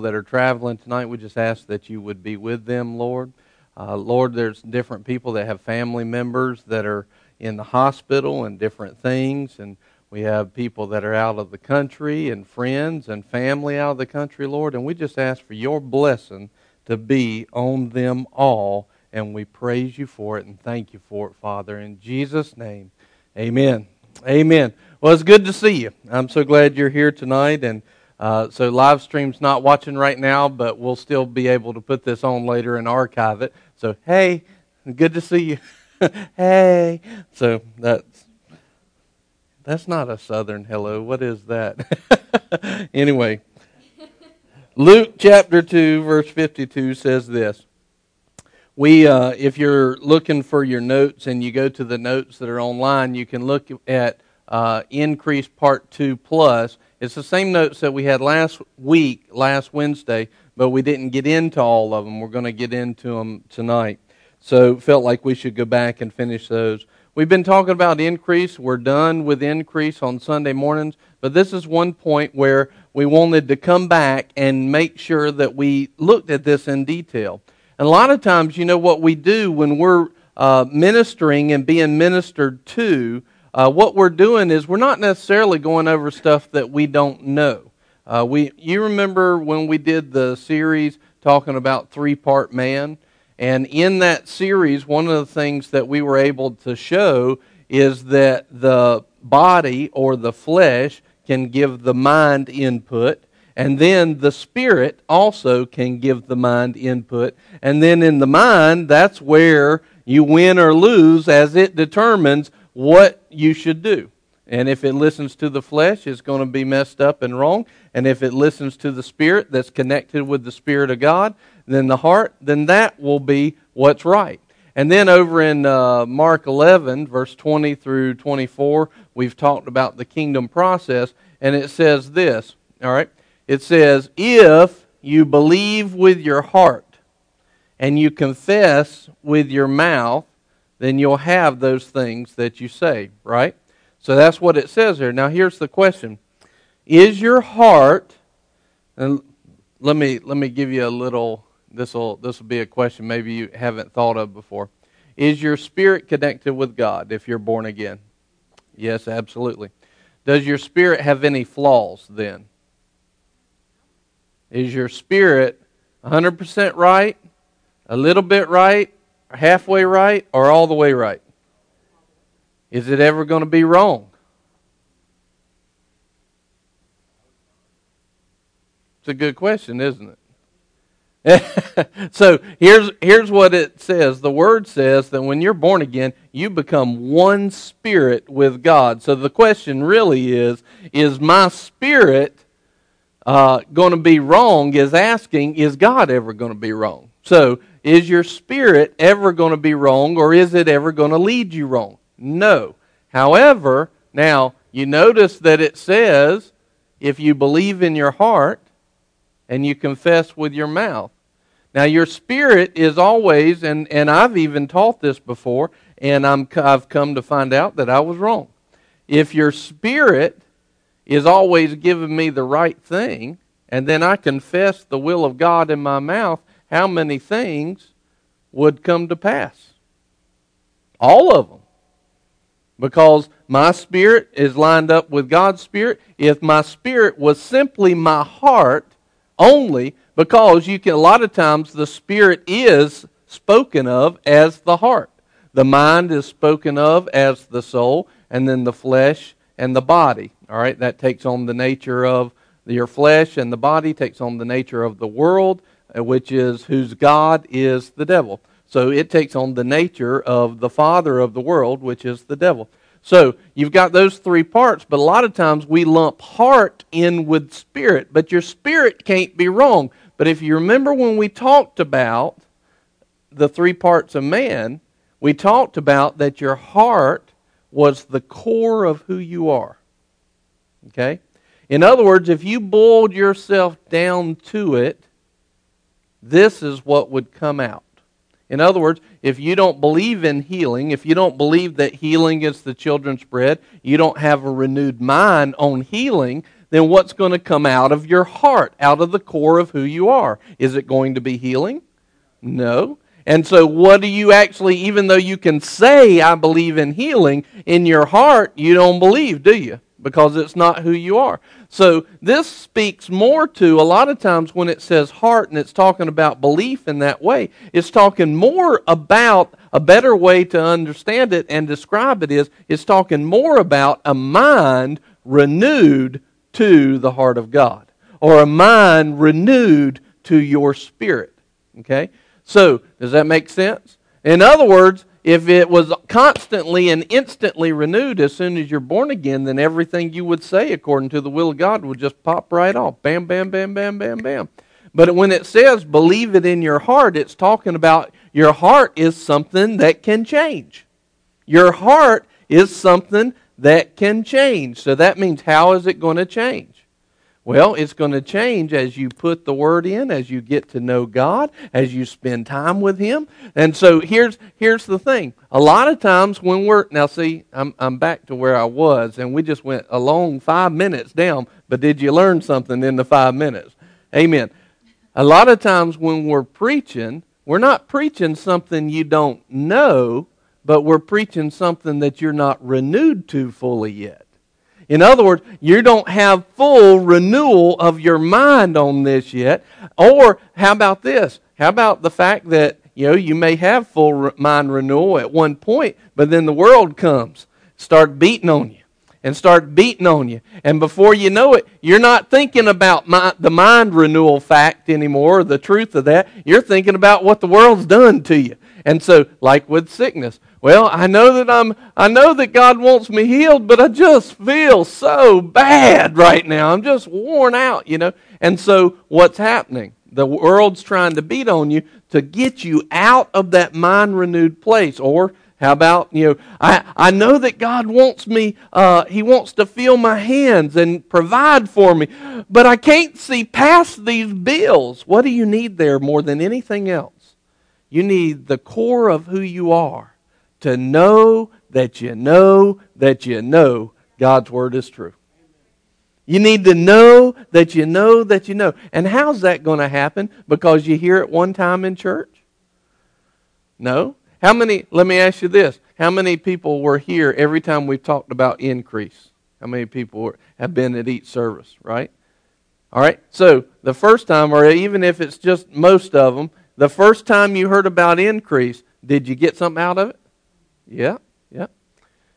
that are traveling tonight, we just ask that you would be with them, Lord. Uh, Lord, there's different people that have family members that are in the hospital and different things, and we have people that are out of the country and friends and family out of the country, Lord, and we just ask for your blessing to be on them all, and we praise you for it and thank you for it, Father. In Jesus' name, amen. Amen. Well, it's good to see you. I'm so glad you're here tonight, and uh, so live stream's not watching right now, but we'll still be able to put this on later and archive it. So hey, good to see you. hey, so that's that's not a southern hello. What is that? anyway, Luke chapter two, verse fifty-two says this. We, uh, if you're looking for your notes and you go to the notes that are online, you can look at uh, Increase Part 2 Plus. It's the same notes that we had last week, last Wednesday, but we didn't get into all of them. We're going to get into them tonight. So felt like we should go back and finish those. We've been talking about increase. We're done with increase on Sunday mornings, but this is one point where we wanted to come back and make sure that we looked at this in detail. And a lot of times, you know what we do when we're uh, ministering and being ministered to, uh, what we're doing is we're not necessarily going over stuff that we don't know. Uh, we, you remember when we did the series talking about three part man? And in that series, one of the things that we were able to show is that the body or the flesh can give the mind input, and then the spirit also can give the mind input. And then in the mind, that's where you win or lose as it determines what you should do. And if it listens to the flesh, it's going to be messed up and wrong. And if it listens to the spirit that's connected with the spirit of God, then the heart, then that will be what's right. And then over in uh, Mark 11, verse 20 through 24, we've talked about the kingdom process. And it says this, all right? It says, If you believe with your heart and you confess with your mouth then you'll have those things that you say, right? So that's what it says here. Now here's the question. Is your heart and let me let me give you a little this will this will be a question maybe you haven't thought of before. Is your spirit connected with God if you're born again? Yes, absolutely. Does your spirit have any flaws then? Is your spirit 100% right? A little bit right? Halfway right or all the way right? Is it ever going to be wrong? It's a good question, isn't it? so here's here's what it says. The word says that when you're born again, you become one spirit with God. So the question really is: Is my spirit uh, going to be wrong? Is asking: Is God ever going to be wrong? So is your spirit ever going to be wrong or is it ever going to lead you wrong? No. However, now you notice that it says if you believe in your heart and you confess with your mouth. Now, your spirit is always, and, and I've even taught this before, and I'm, I've come to find out that I was wrong. If your spirit is always giving me the right thing, and then I confess the will of God in my mouth, how many things would come to pass? All of them. Because my spirit is lined up with God's spirit. If my spirit was simply my heart only, because you can, a lot of times the spirit is spoken of as the heart. The mind is spoken of as the soul, and then the flesh and the body. All right, that takes on the nature of your flesh, and the body takes on the nature of the world Uh, which is whose God is the devil. So it takes on the nature of the father of the world, which is the devil. So you've got those three parts, but a lot of times we lump heart in with spirit, but your spirit can't be wrong. But if you remember when we talked about the three parts of man, we talked about that your heart was the core of who you are. Okay? In other words, if you boiled yourself down to it, this is what would come out. In other words, if you don't believe in healing, if you don't believe that healing is the children's bread, you don't have a renewed mind on healing, then what's going to come out of your heart, out of the core of who you are? Is it going to be healing? No. And so, what do you actually, even though you can say, I believe in healing, in your heart, you don't believe, do you? Because it's not who you are. So, this speaks more to, a lot of times when it says heart and it's talking about belief in that way, it's talking more about a better way to understand it and describe it is, it's talking more about a mind renewed to the heart of God, or a mind renewed to your spirit. Okay? So, does that make sense? In other words, if it was constantly and instantly renewed as soon as you're born again, then everything you would say according to the will of God would just pop right off. Bam, bam, bam, bam, bam, bam. But when it says believe it in your heart, it's talking about your heart is something that can change. Your heart is something that can change. So that means how is it going to change? Well, it's going to change as you put the word in, as you get to know God, as you spend time with Him. And so here's here's the thing. A lot of times when we're now see, I'm I'm back to where I was, and we just went a long five minutes down. But did you learn something in the five minutes? Amen. A lot of times when we're preaching, we're not preaching something you don't know, but we're preaching something that you're not renewed to fully yet. In other words, you don't have full renewal of your mind on this yet. Or how about this? How about the fact that you know you may have full mind renewal at one point, but then the world comes, start beating on you, and start beating on you, and before you know it, you're not thinking about my, the mind renewal fact anymore, the truth of that. You're thinking about what the world's done to you. And so, like with sickness, well, I know that I'm I know that God wants me healed, but I just feel so bad right now. I'm just worn out, you know. And so what's happening? The world's trying to beat on you to get you out of that mind renewed place. Or how about, you know, I, I know that God wants me, uh, He wants to feel my hands and provide for me, but I can't see past these bills. What do you need there more than anything else? You need the core of who you are to know that you know that you know God's Word is true. You need to know that you know that you know. And how's that going to happen? Because you hear it one time in church? No. How many, let me ask you this. How many people were here every time we've talked about increase? How many people were, have been at each service, right? All right. So the first time, or even if it's just most of them, the first time you heard about increase, did you get something out of it? Yeah, yeah.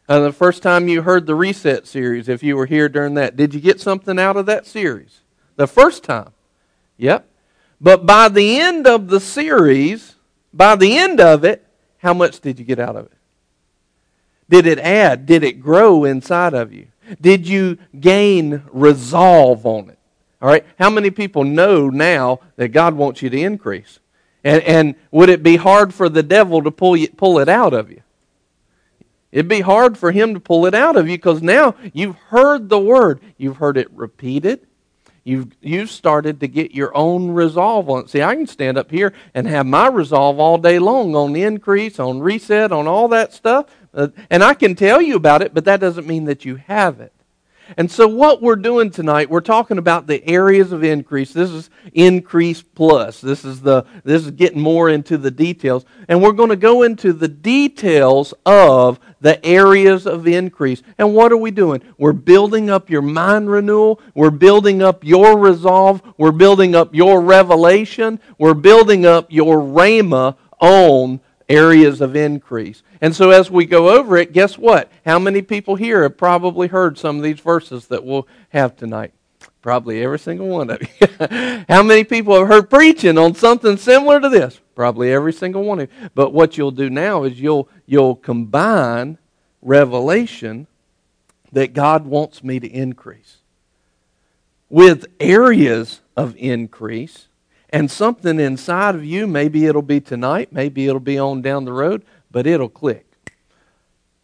Uh, the first time you heard the Reset series, if you were here during that, did you get something out of that series? The first time. Yep. But by the end of the series, by the end of it, how much did you get out of it? Did it add? Did it grow inside of you? Did you gain resolve on it? All right. How many people know now that God wants you to increase? And, and would it be hard for the devil to pull, you, pull it out of you? It'd be hard for him to pull it out of you because now you've heard the word. You've heard it repeated. You've, you've started to get your own resolve on it. See, I can stand up here and have my resolve all day long on increase, on reset, on all that stuff. Uh, and I can tell you about it, but that doesn't mean that you have it. And so, what we're doing tonight, we're talking about the areas of increase. This is increase plus. This is the this is getting more into the details, and we're going to go into the details of the areas of increase. And what are we doing? We're building up your mind renewal. We're building up your resolve. We're building up your revelation. We're building up your rhema on areas of increase. And so as we go over it, guess what? How many people here have probably heard some of these verses that we'll have tonight? Probably every single one of you. How many people have heard preaching on something similar to this? Probably every single one of you. But what you'll do now is you'll you'll combine revelation that God wants me to increase with areas of increase and something inside of you, maybe it'll be tonight, maybe it'll be on down the road, but it'll click.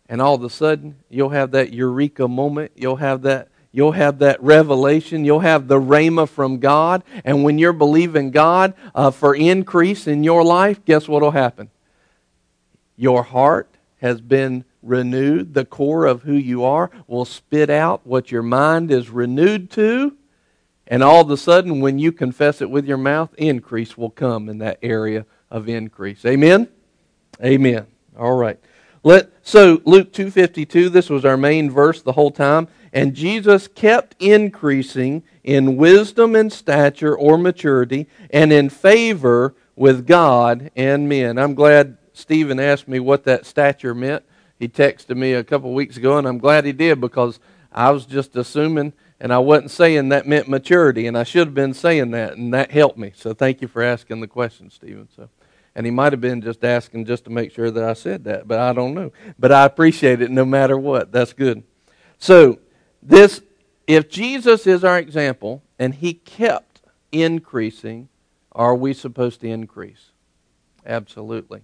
And all of a sudden, you'll have that eureka moment. You'll have that you'll have that revelation. You'll have the rhema from God. And when you're believing God uh, for increase in your life, guess what will happen? Your heart has been renewed, the core of who you are will spit out what your mind is renewed to. And all of a sudden, when you confess it with your mouth, increase will come in that area of increase. Amen? Amen. All right. Let, so Luke 252, this was our main verse the whole time. And Jesus kept increasing in wisdom and stature or maturity and in favor with God and men. I'm glad Stephen asked me what that stature meant. He texted me a couple weeks ago, and I'm glad he did because I was just assuming and I wasn't saying that meant maturity, and I should have been saying that, and that helped me. So thank you for asking the question, Stephen. So and he might have been just asking just to make sure that I said that, but I don't know. But I appreciate it no matter what. That's good. So, this if Jesus is our example and he kept increasing, are we supposed to increase? Absolutely.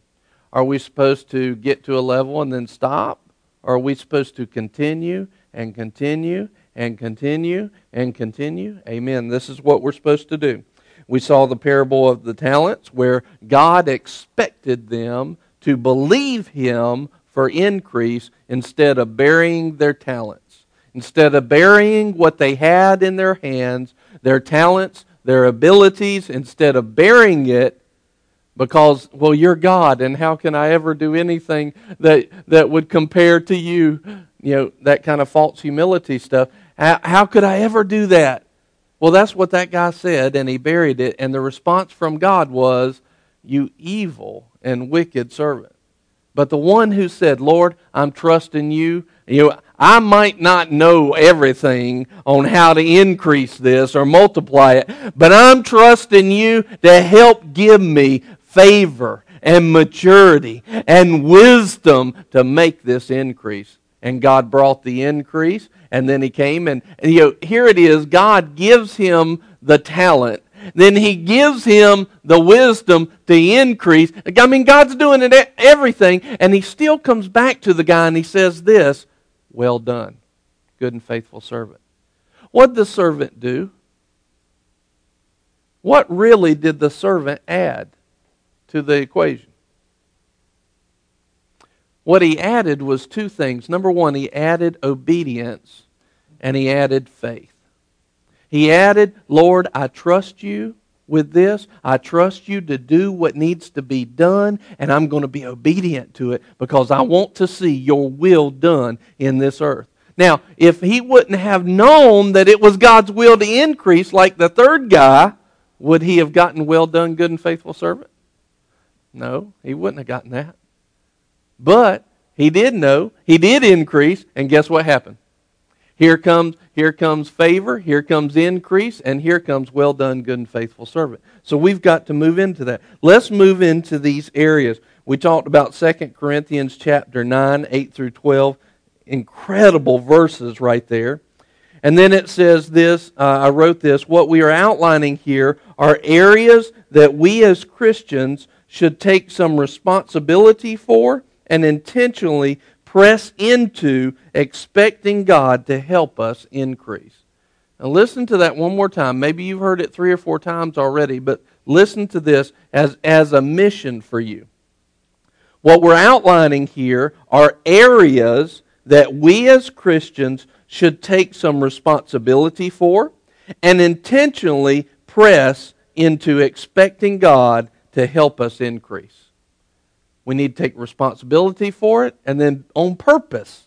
Are we supposed to get to a level and then stop? Or are we supposed to continue and continue and continue and continue? Amen. This is what we're supposed to do. We saw the parable of the talents where God expected them to believe Him for increase instead of burying their talents. Instead of burying what they had in their hands, their talents, their abilities, instead of burying it, because, well, you're God, and how can I ever do anything that, that would compare to you? You know, that kind of false humility stuff. How, how could I ever do that? Well, that's what that guy said, and he buried it. And the response from God was, You evil and wicked servant. But the one who said, Lord, I'm trusting you, you know, I might not know everything on how to increase this or multiply it, but I'm trusting you to help give me favor and maturity and wisdom to make this increase. And God brought the increase, and then he came and, and you know, here it is God gives him the talent. Then he gives him the wisdom to increase. I mean, God's doing it everything, and he still comes back to the guy and he says this, "Well done, good and faithful servant." What did the servant do? What really did the servant add to the equation? What he added was two things. Number one, he added obedience and he added faith. He added, Lord, I trust you with this. I trust you to do what needs to be done, and I'm going to be obedient to it because I want to see your will done in this earth. Now, if he wouldn't have known that it was God's will to increase like the third guy, would he have gotten well done, good and faithful servant? No, he wouldn't have gotten that. But he did know, he did increase, and guess what happened? Here comes, here comes favor, here comes increase, and here comes well done, good and faithful servant. So we've got to move into that. Let's move into these areas. We talked about 2 Corinthians chapter 9, 8 through 12. Incredible verses right there. And then it says this, uh, I wrote this, what we are outlining here are areas that we as Christians should take some responsibility for and intentionally press into expecting God to help us increase. Now, listen to that one more time. Maybe you've heard it three or four times already, but listen to this as, as a mission for you. What we're outlining here are areas that we as Christians should take some responsibility for and intentionally press into expecting God to help us increase. We need to take responsibility for it and then on purpose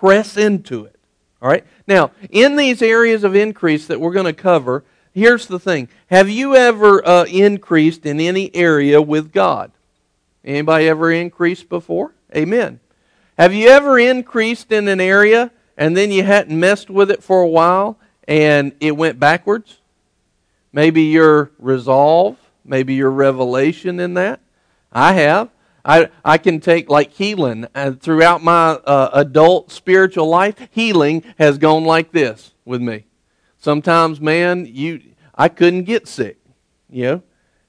press into it. All right? Now, in these areas of increase that we're going to cover, here's the thing. Have you ever uh, increased in any area with God? Anybody ever increased before? Amen. Have you ever increased in an area and then you hadn't messed with it for a while and it went backwards? Maybe your resolve, maybe your revelation in that. I have. I, I can take like healing. And throughout my uh, adult spiritual life, healing has gone like this with me. Sometimes, man, you I couldn't get sick, you know,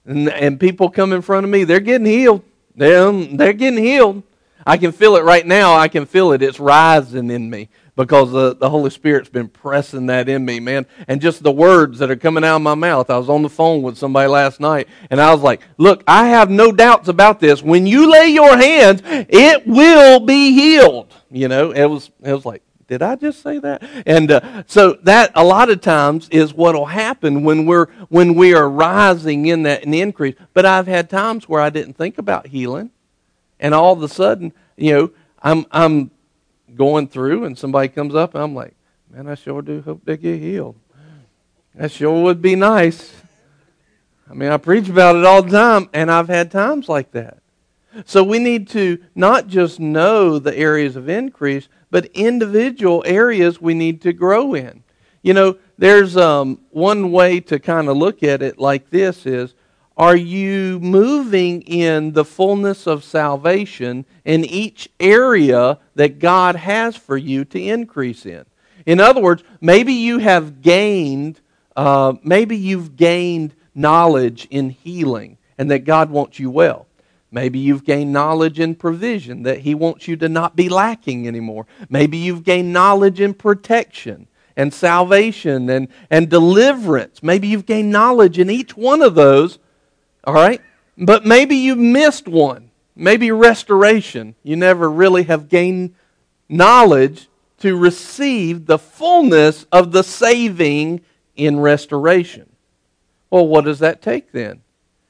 and, and people come in front of me, they're getting healed. They're, they're getting healed. I can feel it right now. I can feel it. It's rising in me. Because the, the Holy Spirit's been pressing that in me, man. And just the words that are coming out of my mouth. I was on the phone with somebody last night, and I was like, Look, I have no doubts about this. When you lay your hands, it will be healed. You know, it was, it was like, did I just say that? And uh, so that a lot of times is what will happen when we're when we are rising in that in the increase. But I've had times where I didn't think about healing, and all of a sudden, you know, I'm I'm going through, and somebody comes up, and I'm like, man, I sure do hope they get healed. That sure would be nice. I mean, I preach about it all the time, and I've had times like that. So we need to not just know the areas of increase, but individual areas we need to grow in. You know, there's um, one way to kind of look at it like this is are you moving in the fullness of salvation in each area that God has for you to increase in? In other words, maybe you have gained, uh, maybe you've gained knowledge in healing and that God wants you well. Maybe you've gained knowledge in provision, that He wants you to not be lacking anymore. Maybe you've gained knowledge in protection and salvation and, and deliverance. Maybe you've gained knowledge in each one of those, all right? But maybe you missed one. Maybe restoration. You never really have gained knowledge to receive the fullness of the saving in restoration. Well, what does that take then?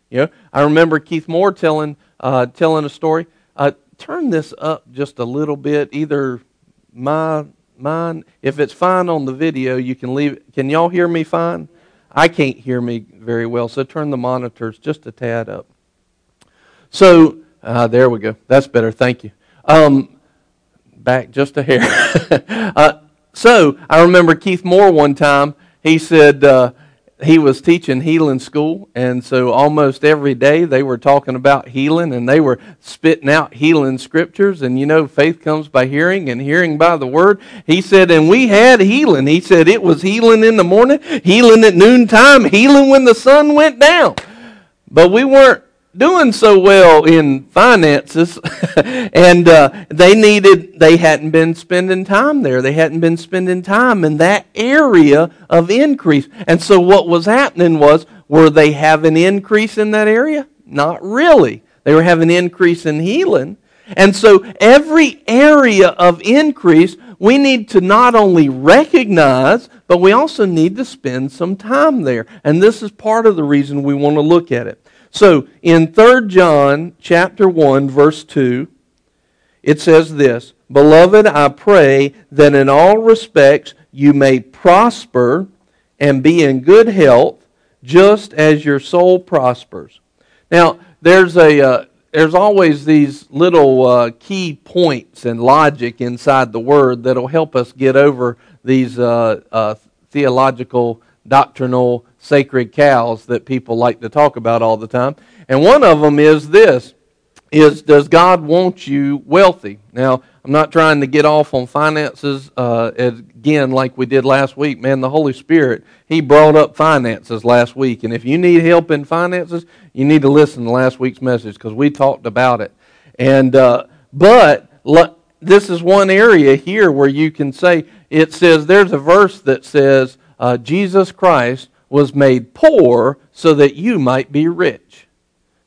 You know, I remember Keith Moore telling uh, telling a story. Uh, turn this up just a little bit, either my mine. If it's fine on the video, you can leave. Can y'all hear me fine? I can't hear me very well, so turn the monitors just a tad up. So uh, there we go. That's better. Thank you. Um, back just a hair. uh, so I remember Keith Moore one time. He said uh, he was teaching healing school, and so almost every day they were talking about healing, and they were spitting out healing scriptures. And you know, faith comes by hearing, and hearing by the word. He said, and we had healing. He said it was healing in the morning, healing at noontime, healing when the sun went down. But we weren't doing so well in finances and uh, they needed they hadn't been spending time there. They hadn't been spending time in that area of increase. And so what was happening was were they having increase in that area? Not really. They were having increase in healing. And so every area of increase we need to not only recognize but we also need to spend some time there. And this is part of the reason we want to look at it so in 3 John chapter 1 verse 2 it says this, "Beloved, I pray that in all respects you may prosper and be in good health just as your soul prospers." Now, there's a uh, there's always these little uh, key points and logic inside the word that'll help us get over these uh, uh theological doctrinal sacred cows that people like to talk about all the time. And one of them is this is does God want you wealthy? Now, I'm not trying to get off on finances uh, again like we did last week. Man, the Holy Spirit, He brought up finances last week. And if you need help in finances, you need to listen to last week's message because we talked about it. And uh, But this is one area here where you can say, it says, there's a verse that says, uh, Jesus Christ was made poor so that you might be rich.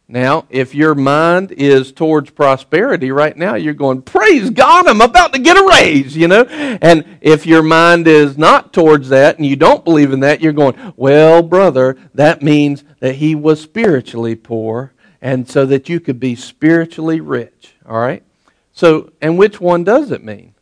Now, if your mind is towards prosperity right now, you're going, Praise God, I'm about to get a raise, you know? And if your mind is not towards that and you don't believe in that, you're going, Well, brother, that means that he was spiritually poor and so that you could be spiritually rich. All right? So, and which one does it mean?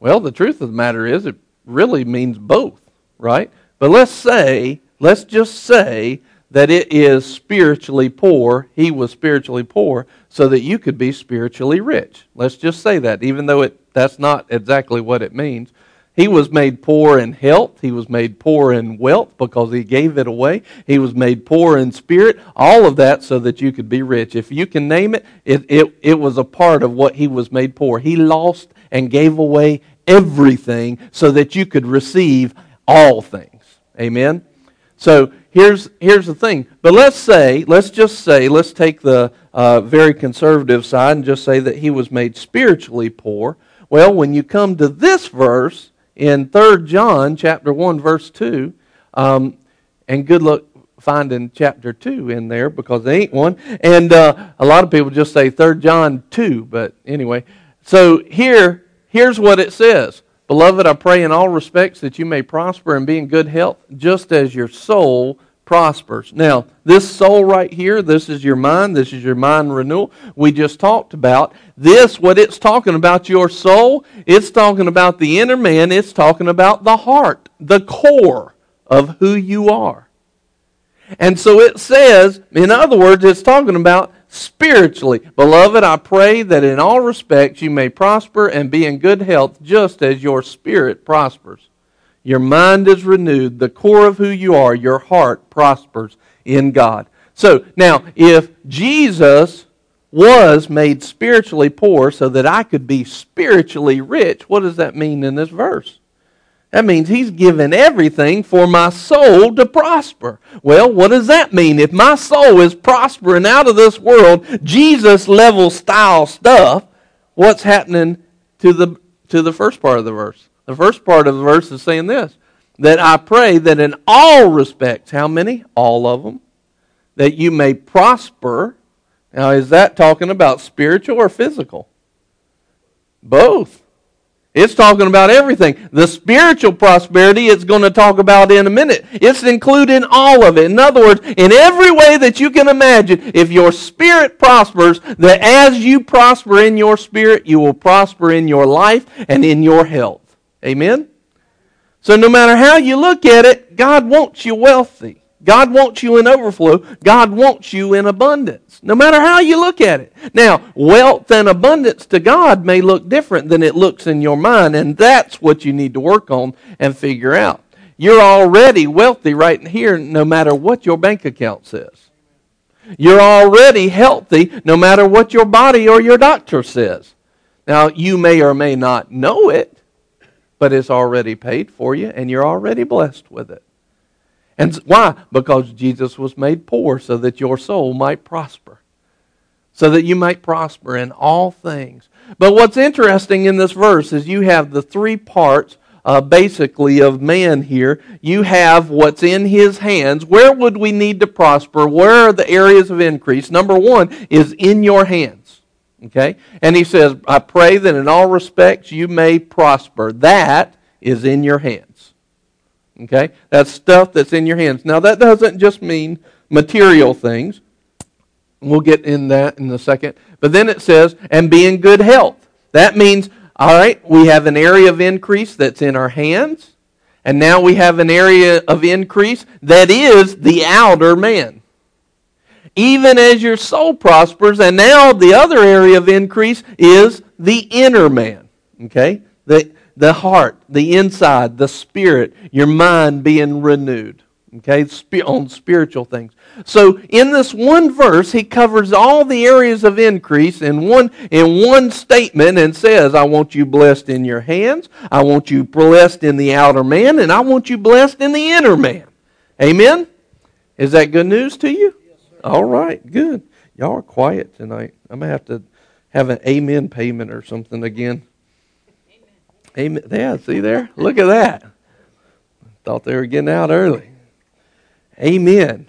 Well, the truth of the matter is, it really means both, right? But let's say, let's just say that it is spiritually poor. He was spiritually poor so that you could be spiritually rich. Let's just say that, even though it, that's not exactly what it means. He was made poor in health. He was made poor in wealth because he gave it away. He was made poor in spirit. All of that so that you could be rich. If you can name it, it, it, it was a part of what he was made poor. He lost and gave away everything so that you could receive all things. Amen? So here's, here's the thing. But let's say, let's just say, let's take the uh, very conservative side and just say that he was made spiritually poor. Well, when you come to this verse in 3 John chapter 1 verse 2, um, and good luck finding chapter 2 in there because there ain't one. And uh, a lot of people just say 3 John 2, but anyway. So here, here's what it says. Beloved, I pray in all respects that you may prosper and be in good health, just as your soul prospers. Now, this soul right here, this is your mind, this is your mind renewal. We just talked about this, what it's talking about, your soul, it's talking about the inner man, it's talking about the heart, the core of who you are. And so it says, in other words, it's talking about spiritually. Beloved, I pray that in all respects you may prosper and be in good health, just as your spirit prospers. Your mind is renewed, the core of who you are, your heart prospers in God. So, now, if Jesus was made spiritually poor so that I could be spiritually rich, what does that mean in this verse? That means he's given everything for my soul to prosper. Well, what does that mean? If my soul is prospering out of this world, Jesus level style stuff, what's happening to the to the first part of the verse? The first part of the verse is saying this that I pray that in all respects, how many? All of them, that you may prosper. Now, is that talking about spiritual or physical? Both. It's talking about everything. The spiritual prosperity it's going to talk about in a minute. It's including all of it. In other words, in every way that you can imagine, if your spirit prospers, that as you prosper in your spirit, you will prosper in your life and in your health. Amen? So no matter how you look at it, God wants you wealthy. God wants you in overflow. God wants you in abundance, no matter how you look at it. Now, wealth and abundance to God may look different than it looks in your mind, and that's what you need to work on and figure out. You're already wealthy right here, no matter what your bank account says. You're already healthy, no matter what your body or your doctor says. Now, you may or may not know it, but it's already paid for you, and you're already blessed with it. And why? Because Jesus was made poor so that your soul might prosper. So that you might prosper in all things. But what's interesting in this verse is you have the three parts, uh, basically, of man here. You have what's in his hands. Where would we need to prosper? Where are the areas of increase? Number one is in your hands. Okay? And he says, I pray that in all respects you may prosper. That is in your hands. Okay? That's stuff that's in your hands. Now, that doesn't just mean material things. We'll get in that in a second. But then it says, and be in good health. That means, all right, we have an area of increase that's in our hands. And now we have an area of increase that is the outer man. Even as your soul prospers, and now the other area of increase is the inner man. Okay? The, the heart, the inside, the spirit, your mind being renewed. Okay, on spiritual things. So in this one verse, he covers all the areas of increase in one in one statement and says, I want you blessed in your hands, I want you blessed in the outer man, and I want you blessed in the inner man. Amen? Is that good news to you? Yes, all right, good. Y'all are quiet tonight. I'm gonna have to have an amen payment or something again. Amen. Yeah, see there? Look at that. Thought they were getting out early. Amen.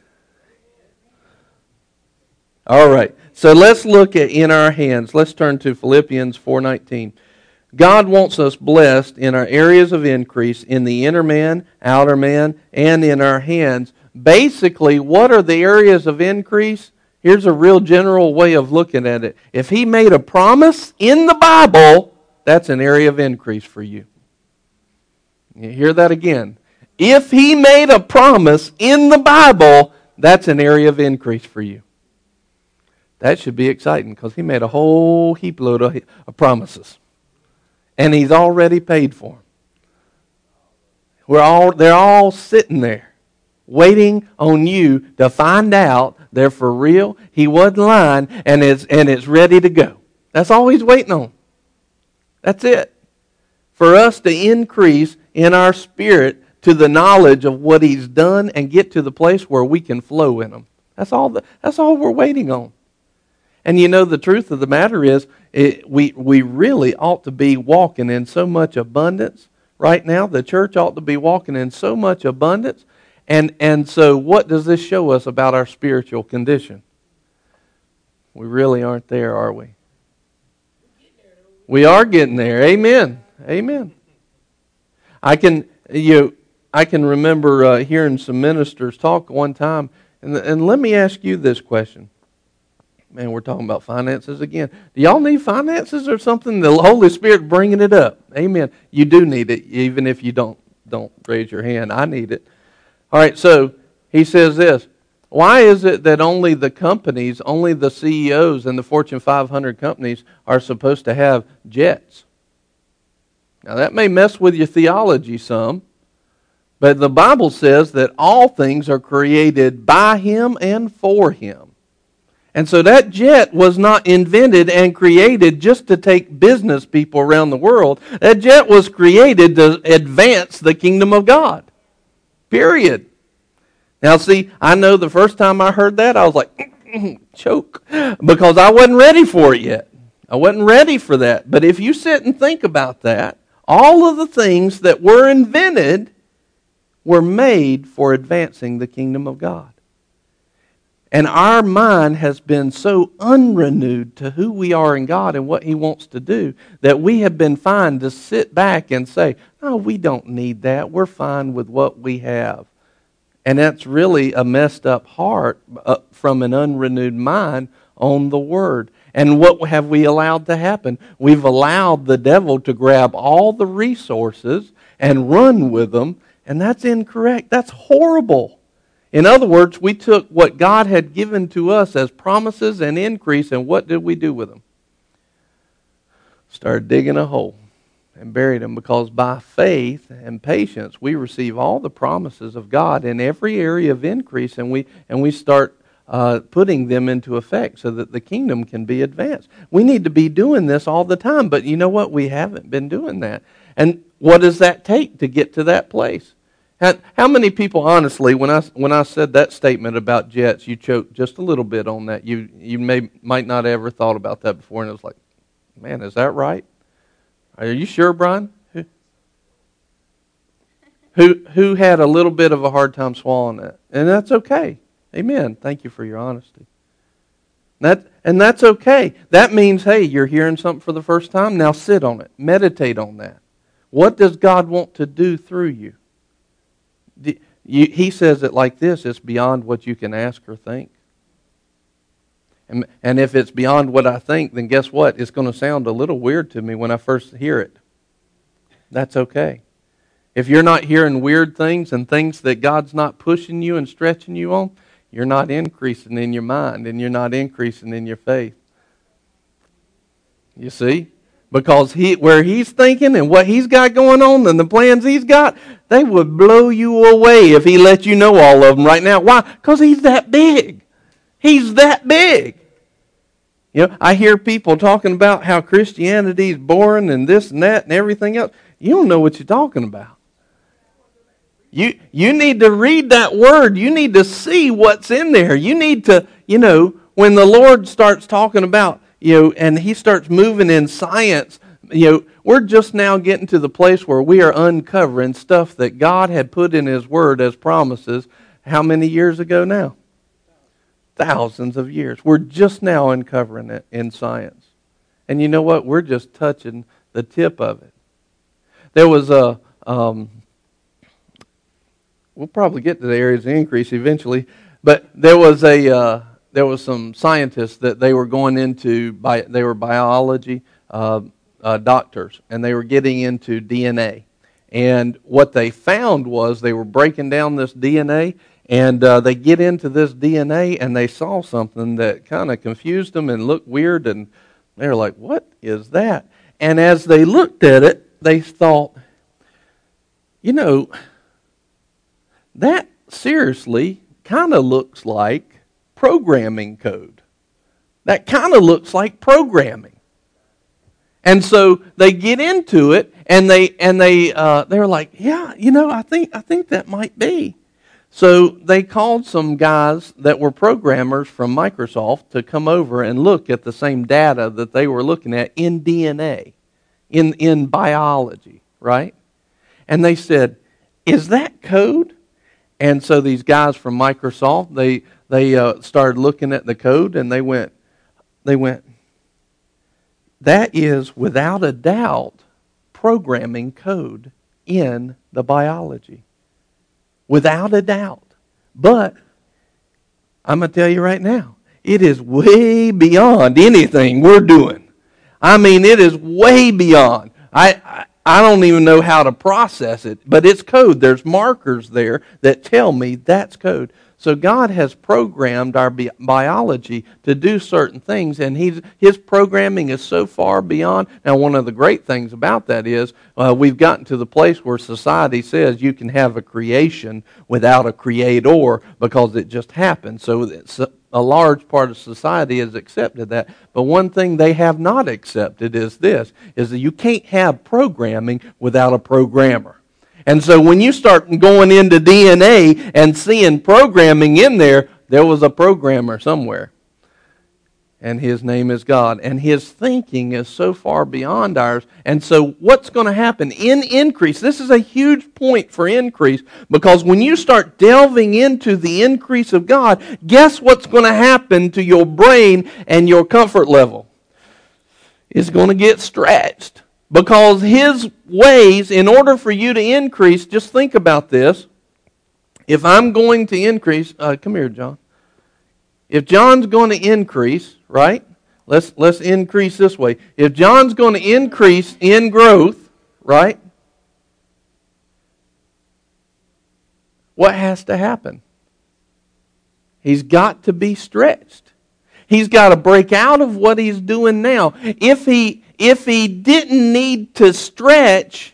All right. So let's look at in our hands. Let's turn to Philippians 4:19. God wants us blessed in our areas of increase in the inner man, outer man, and in our hands. Basically, what are the areas of increase? Here's a real general way of looking at it. If he made a promise in the Bible, that's an area of increase for you. You hear that again. If he made a promise in the Bible, that's an area of increase for you. That should be exciting because he made a whole heap load of, of promises. And he's already paid for them. We're all, they're all sitting there waiting on you to find out they're for real. He wasn't lying and it's, and it's ready to go. That's all he's waiting on. That's it. For us to increase in our spirit to the knowledge of what He's done and get to the place where we can flow in Him. That's all, the, that's all we're waiting on. And you know, the truth of the matter is, it, we, we really ought to be walking in so much abundance right now. The church ought to be walking in so much abundance. And, and so, what does this show us about our spiritual condition? We really aren't there, are we? We are getting there. Amen. Amen. I can you I can remember uh, hearing some ministers talk one time, and, and let me ask you this question. Man, we're talking about finances again. Do y'all need finances or something? The Holy Spirit bringing it up. Amen. You do need it, even if you don't don't raise your hand. I need it. All right. So he says this. Why is it that only the companies, only the CEOs and the Fortune 500 companies are supposed to have jets? Now that may mess with your theology some, but the Bible says that all things are created by Him and for Him. And so that jet was not invented and created just to take business people around the world. That jet was created to advance the kingdom of God. Period. Now, see, I know the first time I heard that, I was like, choke, because I wasn't ready for it yet. I wasn't ready for that. But if you sit and think about that, all of the things that were invented were made for advancing the kingdom of God. And our mind has been so unrenewed to who we are in God and what He wants to do that we have been fine to sit back and say, No, we don't need that. We're fine with what we have. And that's really a messed up heart uh, from an unrenewed mind on the Word. And what have we allowed to happen? We've allowed the devil to grab all the resources and run with them, and that's incorrect. That's horrible. In other words, we took what God had given to us as promises and increase, and what did we do with them? Started digging a hole and buried them because by faith and patience we receive all the promises of God in every area of increase, and we, and we start uh, putting them into effect so that the kingdom can be advanced. We need to be doing this all the time, but you know what? We haven't been doing that. And what does that take to get to that place? How, how many people, honestly, when I, when I said that statement about jets, you choked just a little bit on that? You, you may, might not have ever thought about that before, and it was like, man, is that right? Are you sure, Brian? Who, who, had a little bit of a hard time swallowing that? And that's okay. Amen. Thank you for your honesty. That, and that's okay. That means, hey, you're hearing something for the first time. Now sit on it. Meditate on that. What does God want to do through you? he says it like this it's beyond what you can ask or think. And, and if it's beyond what I think, then guess what? It's going to sound a little weird to me when I first hear it. That's okay. If you're not hearing weird things and things that God's not pushing you and stretching you on, you're not increasing in your mind and you're not increasing in your faith. You see? Because he, where he's thinking and what he's got going on and the plans he's got, they would blow you away if he let you know all of them right now. Why? Because he's that big. He's that big. You know, I hear people talking about how Christianity is boring and this and that and everything else. You don't know what you're talking about. You, you need to read that word. You need to see what's in there. You need to, you know, when the Lord starts talking about you know, and he starts moving in science, you know, we're just now getting to the place where we are uncovering stuff that God had put in his word as promises how many years ago now? Thousands of years. We're just now uncovering it in science. And you know what? We're just touching the tip of it. There was a, um, we'll probably get to the areas of increase eventually, but there was a, uh, there was some scientists that they were going into by they were biology uh, uh, doctors and they were getting into DNA and what they found was they were breaking down this DNA and uh, they get into this DNA and they saw something that kind of confused them and looked weird and they were like what is that and as they looked at it they thought you know that seriously kind of looks like programming code. That kind of looks like programming. And so they get into it, and they and they uh, they're like, yeah, you know, I think I think that might be. So they called some guys that were programmers from Microsoft to come over and look at the same data that they were looking at in DNA, in, in biology, right? And they said, Is that code? And so these guys from Microsoft, they, they uh, started looking at the code and they went, they went, that is without a doubt programming code in the biology. Without a doubt. But I'm going to tell you right now, it is way beyond anything we're doing. I mean, it is way beyond. I, I, I don't even know how to process it, but it's code. There's markers there that tell me that's code. So God has programmed our bi- biology to do certain things, and he's, His programming is so far beyond. Now, one of the great things about that is uh, we've gotten to the place where society says you can have a creation without a creator because it just happened. So a large part of society has accepted that. But one thing they have not accepted is this, is that you can't have programming without a programmer. And so when you start going into DNA and seeing programming in there, there was a programmer somewhere. And his name is God. And his thinking is so far beyond ours. And so, what's going to happen in increase? This is a huge point for increase because when you start delving into the increase of God, guess what's going to happen to your brain and your comfort level? It's going to get stretched. Because his ways, in order for you to increase, just think about this. If I'm going to increase, uh, come here, John. If John's going to increase, right? Let's, let's increase this way. If John's going to increase in growth, right? What has to happen? He's got to be stretched. He's got to break out of what he's doing now. If he if he didn't need to stretch,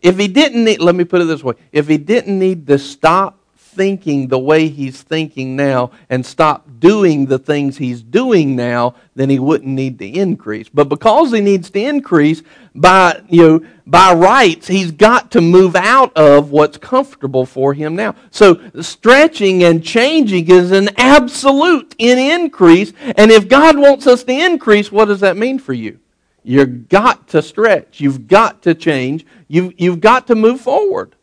if he didn't need, let me put it this way, if he didn't need to stop thinking the way he's thinking now and stop doing the things he's doing now, then he wouldn't need to increase. But because he needs to increase by, you know, by rights, he's got to move out of what's comfortable for him now. So stretching and changing is an absolute in increase. And if God wants us to increase, what does that mean for you? You've got to stretch. You've got to change. You've, you've got to move forward.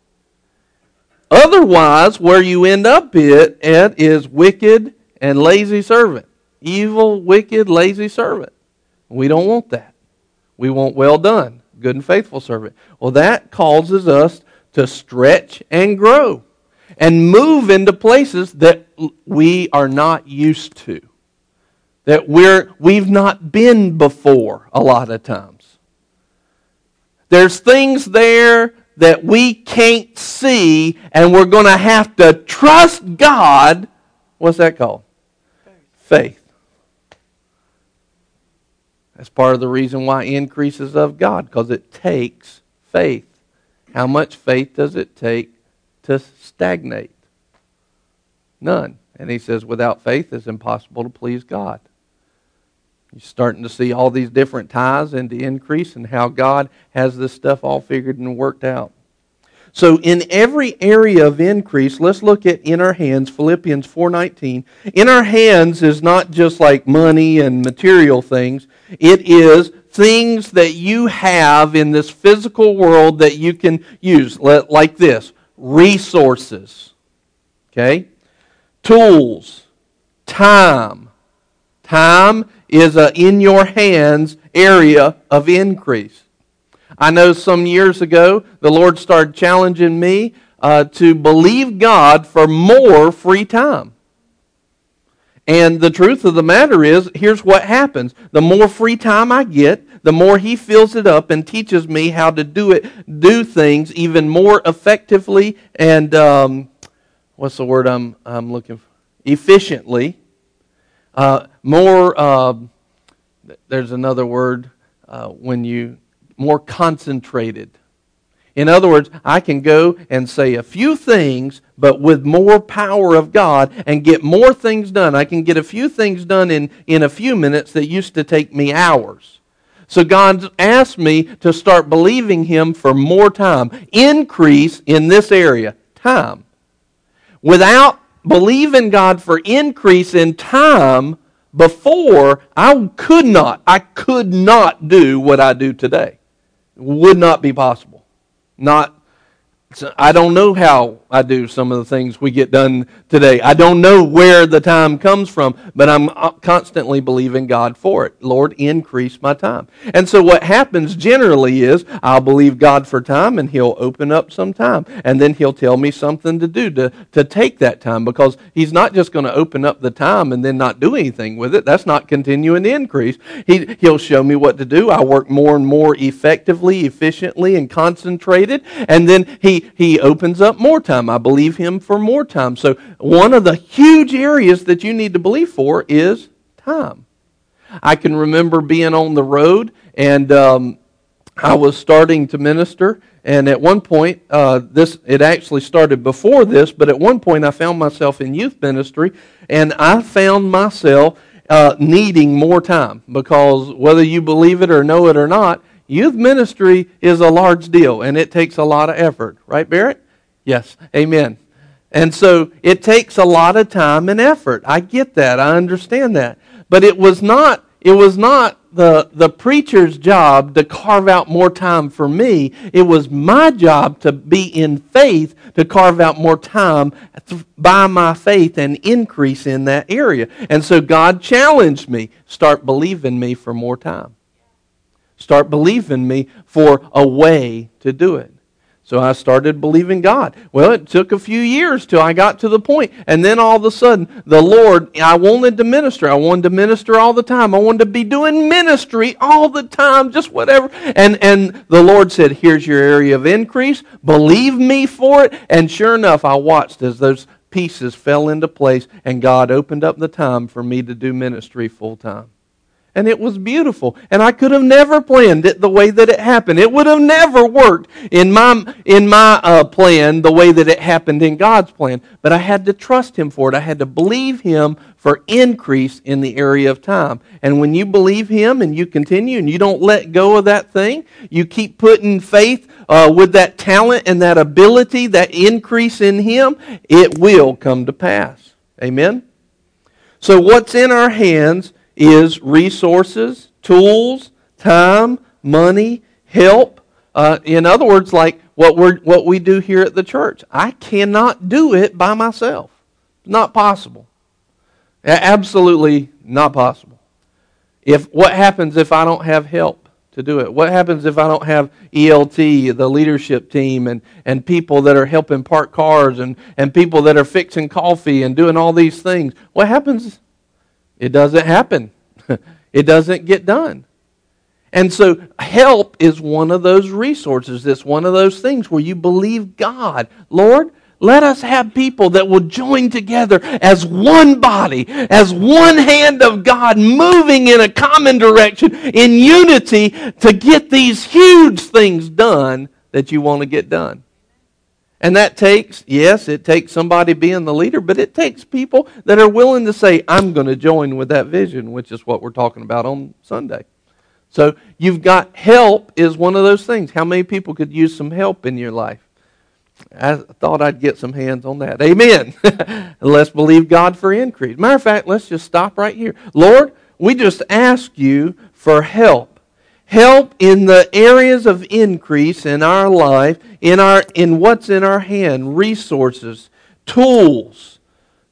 Otherwise, where you end up at, at is wicked and lazy servant. Evil, wicked, lazy servant. We don't want that. We want well done, good and faithful servant. Well, that causes us to stretch and grow and move into places that we are not used to that we're, we've not been before a lot of times. There's things there that we can't see, and we're going to have to trust God. What's that called? Faith. That's part of the reason why increases of God, because it takes faith. How much faith does it take to stagnate? None. And he says, without faith, it's impossible to please God. You're starting to see all these different ties into increase and how God has this stuff all figured and worked out. So in every area of increase, let's look at in our hands, Philippians 4:19. In our hands is not just like money and material things. It is things that you have in this physical world that you can use like this, resources. Okay? Tools, time. Time is a in your hands area of increase. I know some years ago the Lord started challenging me uh, to believe God for more free time. And the truth of the matter is, here's what happens. The more free time I get, the more he fills it up and teaches me how to do it, do things even more effectively and um, what's the word I'm, I'm looking for? Efficiently uh, more, uh, there's another word uh, when you, more concentrated. In other words, I can go and say a few things, but with more power of God and get more things done. I can get a few things done in, in a few minutes that used to take me hours. So God asked me to start believing Him for more time. Increase in this area, time. Without believing God for increase in time before, I could not, I could not do what I do today. Would not be possible. Not I don't know how I do some of the things we get done today. I don't know where the time comes from, but I'm uh, constantly believing God for it. Lord, increase my time. And so what happens generally is I'll believe God for time and He'll open up some time. And then He'll tell me something to do to, to take that time because He's not just going to open up the time and then not do anything with it. That's not continuing to increase. He, he'll show me what to do. I work more and more effectively, efficiently, and concentrated. And then He he, opens up more time. I believe him for more time. So, one of the huge areas that you need to believe for is time. I can remember being on the road and um, I was starting to minister. And at one point, uh, this it actually started before this, but at one point I found myself in youth ministry, and I found myself uh, needing more time because whether you believe it or know it or not, Youth ministry is a large deal and it takes a lot of effort. Right, Barrett? Yes. Amen. And so it takes a lot of time and effort. I get that. I understand that. But it was not it was not the, the preacher's job to carve out more time for me. It was my job to be in faith to carve out more time by my faith and increase in that area. And so God challenged me start believing me for more time. Start believing me for a way to do it. So I started believing God. Well, it took a few years till I got to the point. And then all of a sudden, the Lord, I wanted to minister. I wanted to minister all the time. I wanted to be doing ministry all the time, just whatever. And, and the Lord said, Here's your area of increase. Believe me for it. And sure enough, I watched as those pieces fell into place and God opened up the time for me to do ministry full time and it was beautiful. And I could have never planned it the way that it happened. It would have never worked in my, in my uh, plan the way that it happened in God's plan. But I had to trust Him for it. I had to believe Him for increase in the area of time. And when you believe Him and you continue and you don't let go of that thing, you keep putting faith uh, with that talent and that ability, that increase in Him, it will come to pass. Amen? So, what's in our hands is resources, tools, time, money, help. Uh, in other words, like what, we what we do here at the church. I cannot do it by myself. Not possible. Absolutely not possible. If what happens if I don't have help to do it? What happens if I don't have ELT, the leadership team, and, and people that are helping park cars and, and people that are fixing coffee and doing all these things? What happens it doesn't happen. it doesn't get done. And so, help is one of those resources. It's one of those things where you believe God. Lord, let us have people that will join together as one body, as one hand of God, moving in a common direction, in unity, to get these huge things done that you want to get done. And that takes, yes, it takes somebody being the leader, but it takes people that are willing to say, I'm going to join with that vision, which is what we're talking about on Sunday. So you've got help is one of those things. How many people could use some help in your life? I thought I'd get some hands on that. Amen. let's believe God for increase. Matter of fact, let's just stop right here. Lord, we just ask you for help help in the areas of increase in our life, in, our, in what's in our hand resources, tools,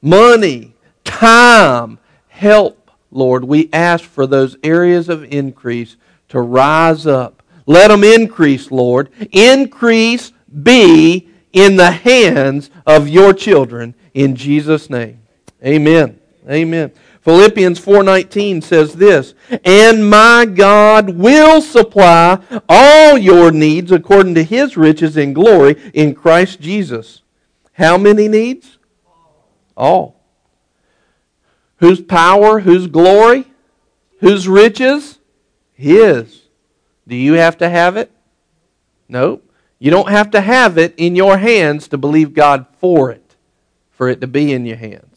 money, time, help, Lord. We ask for those areas of increase to rise up. Let them increase, Lord. Increase be in the hands of your children in Jesus' name. Amen. Amen. Philippians 4:19 says this, "And my God will supply all your needs according to his riches in glory in Christ Jesus." How many needs? All. Whose power, whose glory, whose riches? His. Do you have to have it? No. You don't have to have it in your hands to believe God for it, for it to be in your hands.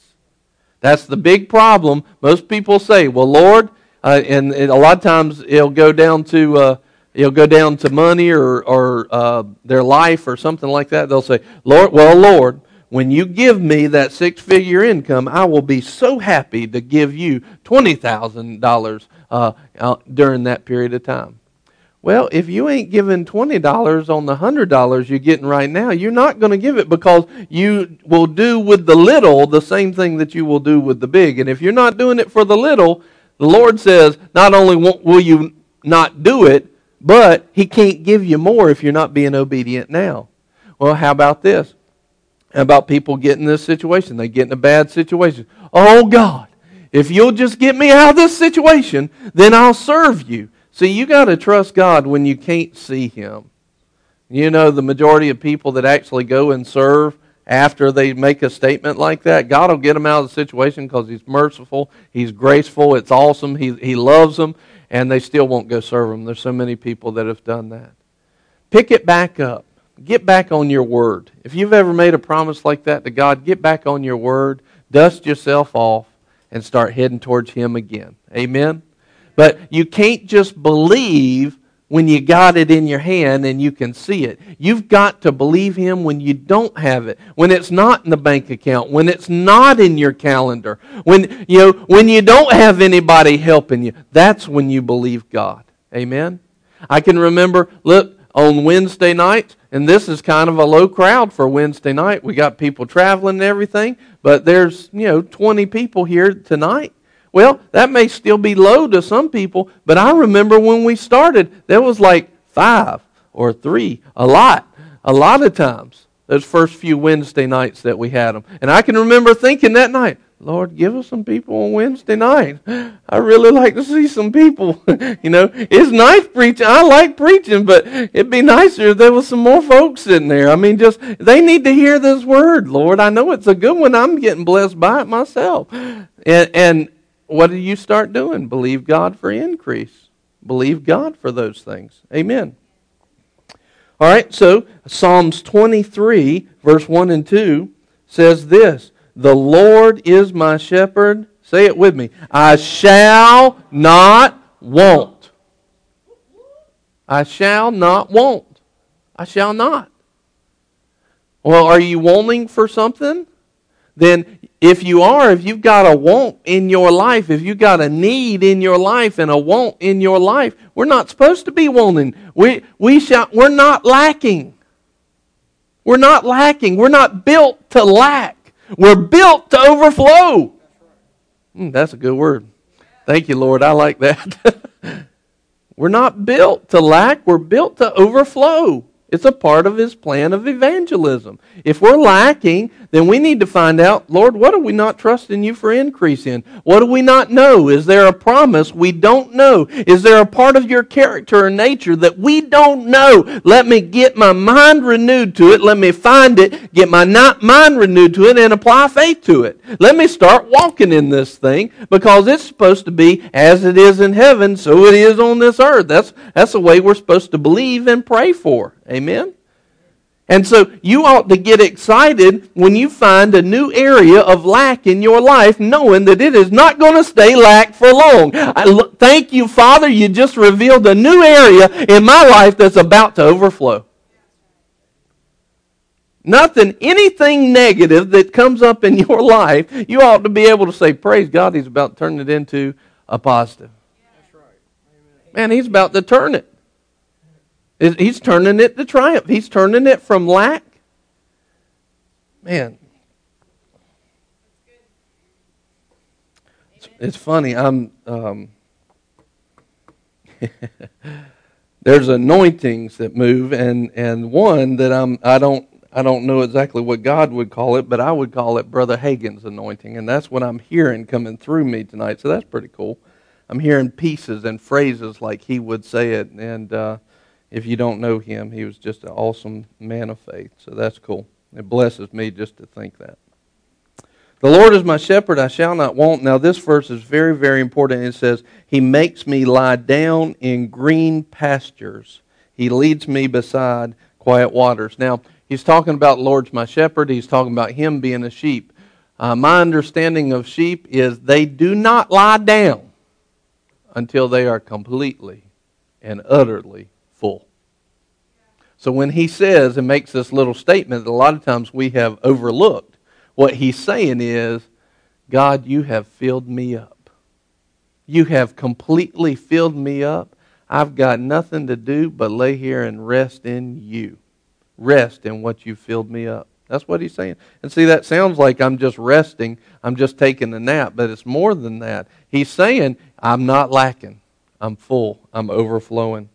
That's the big problem. Most people say, "Well, Lord," uh, and, and, a lot of times it'll go down to uh, it'll go down to money or or uh, their life or something like that. They'll say, "Lord, well, Lord, when you give me that six figure income, I will be so happy to give you $20,000 uh, uh, during that period of time. Well, if you ain't giving $20 on the $100 you're getting right now, you're not going to give it because you will do with the little the same thing that you will do with the big. And if you're not doing it for the little, the Lord says, not only will you not do it, but He can't give you more if you're not being obedient now. Well, how about this? How about people getting this situation? They get in a bad situation. Oh, God, if you'll just get me out of this situation, then I'll serve you. See, you got to trust God when you can't see Him. You know, the majority of people that actually go and serve after they make a statement like that, God will get them out of the situation because He's merciful, He's graceful, it's awesome, He, he loves them, and they still won't go serve Him. There's so many people that have done that. Pick it back up. Get back on your word. If you've ever made a promise like that to God, get back on your word, dust yourself off, and start heading towards Him again. Amen? But you can't just believe when you got it in your hand and you can see it. You've got to believe Him when you don't have it, when it's not in the bank account, when it's not in your calendar, when you know when you don't have anybody helping you. That's when you believe God. Amen. I can remember. Look on Wednesday nights, and this is kind of a low crowd for Wednesday night. We got people traveling and everything, but there's you know 20 people here tonight well, that may still be low to some people, but I remember when we started, there was like five or three, a lot, a lot of times, those first few Wednesday nights that we had them. And I can remember thinking that night, Lord, give us some people on Wednesday night. I really like to see some people. you know, it's nice preaching. I like preaching, but it'd be nicer if there was some more folks sitting there. I mean, just they need to hear this word, Lord. I know it's a good one. I'm getting blessed by it myself. And, and what do you start doing? Believe God for increase. Believe God for those things. Amen. All right, so Psalms 23, verse 1 and 2 says this The Lord is my shepherd. Say it with me. I shall not want. I shall not want. I shall not. Well, are you wanting for something? Then if you are, if you've got a want in your life, if you've got a need in your life and a want in your life, we're not supposed to be wanting. We, we shall, we're not lacking. We're not lacking. We're not built to lack. We're built to overflow. Mm, that's a good word. Thank you, Lord. I like that. we're not built to lack. We're built to overflow. It's a part of his plan of evangelism. If we're lacking, then we need to find out, Lord, what are we not trusting you for increase in? What do we not know? Is there a promise we don't know? Is there a part of your character or nature that we don't know? Let me get my mind renewed to it. Let me find it, get my mind renewed to it, and apply faith to it. Let me start walking in this thing because it's supposed to be as it is in heaven, so it is on this earth. That's, that's the way we're supposed to believe and pray for. Amen? And so you ought to get excited when you find a new area of lack in your life, knowing that it is not going to stay lack for long. I thank you, Father, you just revealed a new area in my life that's about to overflow. Nothing, anything negative that comes up in your life, you ought to be able to say, Praise God, He's about to turn it into a positive. That's right. Man, He's about to turn it. He's turning it to triumph. He's turning it from lack. Man. It's, it's funny. I'm. Um, there's anointings that move, and and one that I'm. I don't. I don't know exactly what God would call it, but I would call it Brother Hagin's anointing, and that's what I'm hearing coming through me tonight. So that's pretty cool. I'm hearing pieces and phrases like he would say it, and uh, if you don't know him, he was just an awesome man of faith. So that's cool. It blesses me just to think that. The Lord is my shepherd, I shall not want. Now, this verse is very, very important. It says, He makes me lie down in green pastures. He leads me beside quiet waters. Now, he's talking about Lord's my shepherd. He's talking about him being a sheep. Uh, my understanding of sheep is they do not lie down until they are completely and utterly full. So when he says and makes this little statement that a lot of times we have overlooked, what he's saying is, God, you have filled me up. You have completely filled me up. I've got nothing to do but lay here and rest in you. Rest in what you filled me up. That's what he's saying. And see, that sounds like I'm just resting, I'm just taking a nap, but it's more than that. He's saying, I'm not lacking. I'm full. I'm overflowing.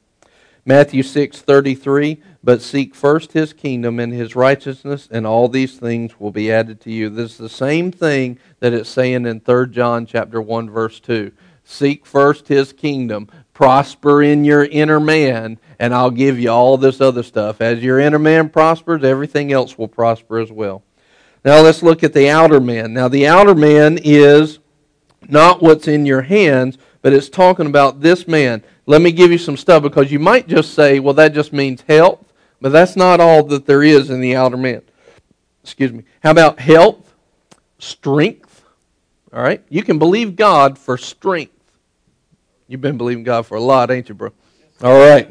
Matthew 6:33 but seek first his kingdom and his righteousness and all these things will be added to you. This is the same thing that it's saying in 3 John chapter 1 verse 2. Seek first his kingdom, prosper in your inner man, and I'll give you all this other stuff. As your inner man prospers, everything else will prosper as well. Now let's look at the outer man. Now the outer man is not what's in your hands, but it's talking about this man. Let me give you some stuff because you might just say, well, that just means health, but that's not all that there is in the outer man. Excuse me. How about health, strength? All right? You can believe God for strength. You've been believing God for a lot, ain't you, bro? All right.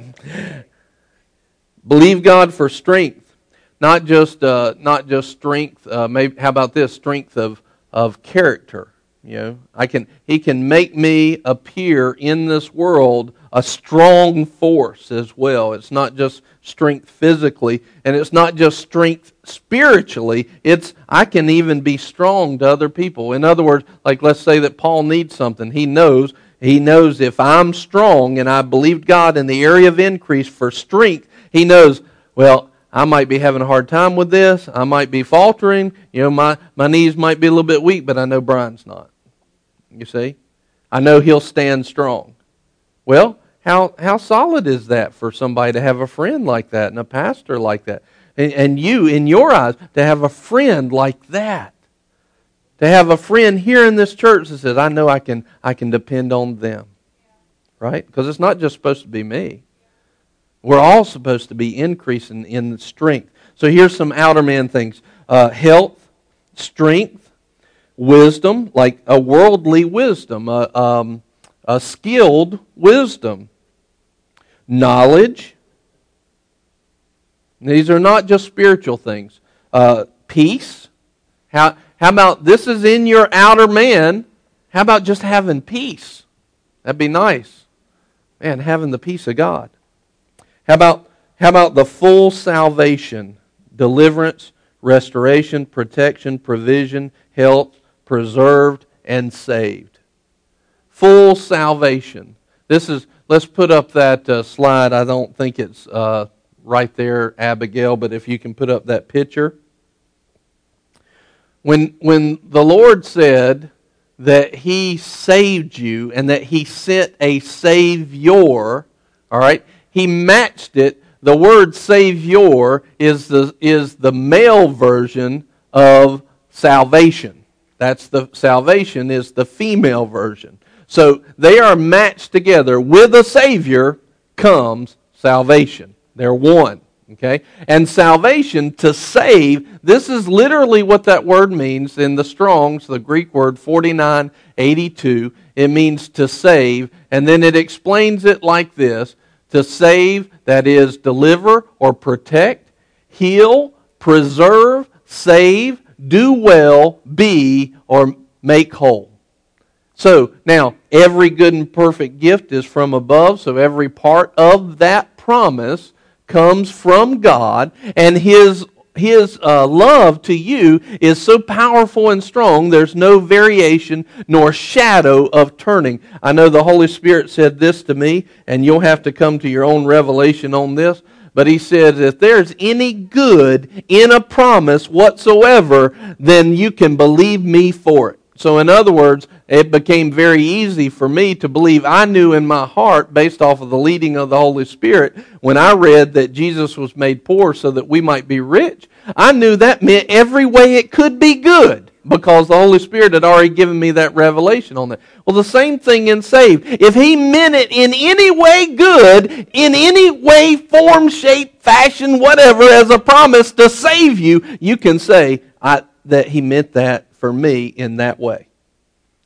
Believe God for strength, not just uh, not just strength. Uh, maybe how about this strength of of character? You know, I can He can make me appear in this world a strong force as well. It's not just strength physically, and it's not just strength spiritually. It's I can even be strong to other people. In other words, like let's say that Paul needs something. He knows he knows if I'm strong and I believed God in the area of increase for strength, He knows, well, I might be having a hard time with this. I might be faltering. You know, my, my knees might be a little bit weak, but I know Brian's not. You see? I know he'll stand strong. Well, how, how solid is that for somebody to have a friend like that and a pastor like that? And, and you, in your eyes, to have a friend like that to have a friend here in this church that says, I know I can, I can depend on them. Right? Because it's not just supposed to be me. We're all supposed to be increasing in strength. So here's some outer man things uh, health, strength, wisdom, like a worldly wisdom, a, um, a skilled wisdom, knowledge. These are not just spiritual things. Uh, peace. How, how about this is in your outer man? How about just having peace? That'd be nice. Man, having the peace of God. How about how about the full salvation, deliverance, restoration, protection, provision, help, preserved, and saved? Full salvation. This is let's put up that uh, slide. I don't think it's uh, right there, Abigail, but if you can put up that picture. When, when the Lord said that He saved you and that He sent a Savior, all right, He matched it. The word Savior is the, is the male version of salvation. That's the salvation is the female version. So they are matched together. With a Savior comes salvation. They're one. Okay? And salvation, to save, this is literally what that word means in the Strong's, the Greek word 4982. It means to save. And then it explains it like this to save, that is, deliver or protect, heal, preserve, save, do well, be, or make whole. So, now, every good and perfect gift is from above, so every part of that promise comes from God, and His his uh, love to you is so powerful and strong, there's no variation nor shadow of turning. I know the Holy Spirit said this to me, and you'll have to come to your own revelation on this. But he said, if there's any good in a promise whatsoever, then you can believe me for it. So, in other words, it became very easy for me to believe. I knew in my heart, based off of the leading of the Holy Spirit, when I read that Jesus was made poor so that we might be rich, I knew that meant every way it could be good because the Holy Spirit had already given me that revelation on that. Well, the same thing in save. If He meant it in any way good, in any way, form, shape, fashion, whatever, as a promise to save you, you can say that He meant that for me in that way.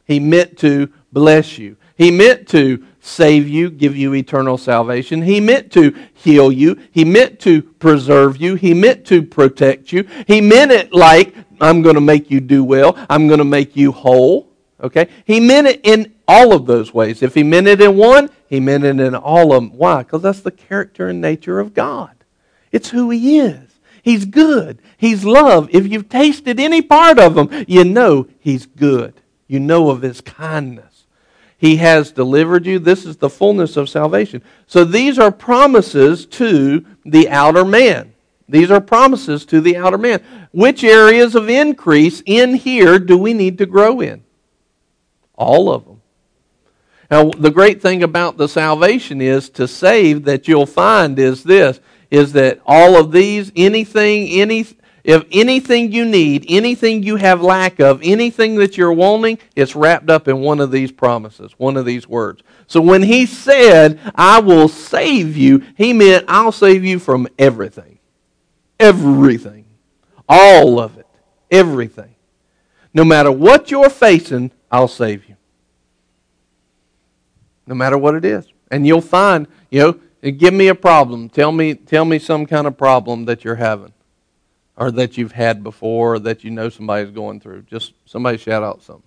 He meant to bless you. He meant to save you, give you eternal salvation. He meant to heal you. He meant to preserve you. He meant to protect you. He meant it like, I'm going to make you do well. I'm going to make you whole. Okay? He meant it in all of those ways. If he meant it in one, he meant it in all of them. Why? Because that's the character and nature of God. It's who he is. He's good. He's love. If you've tasted any part of him, you know he's good. You know of his kindness. He has delivered you. This is the fullness of salvation. So these are promises to the outer man. These are promises to the outer man. Which areas of increase in here do we need to grow in? All of them. Now, the great thing about the salvation is to save that you'll find is this is that all of these, anything, any, if anything you need, anything you have lack of, anything that you're wanting, it's wrapped up in one of these promises, one of these words. So when he said, I will save you, he meant, I'll save you from everything. Everything. All of it. Everything. No matter what you're facing, I'll save you. No matter what it is. And you'll find, you know, give me a problem. Tell me, tell me some kind of problem that you're having or that you've had before or that you know somebody's going through. Just somebody shout out something.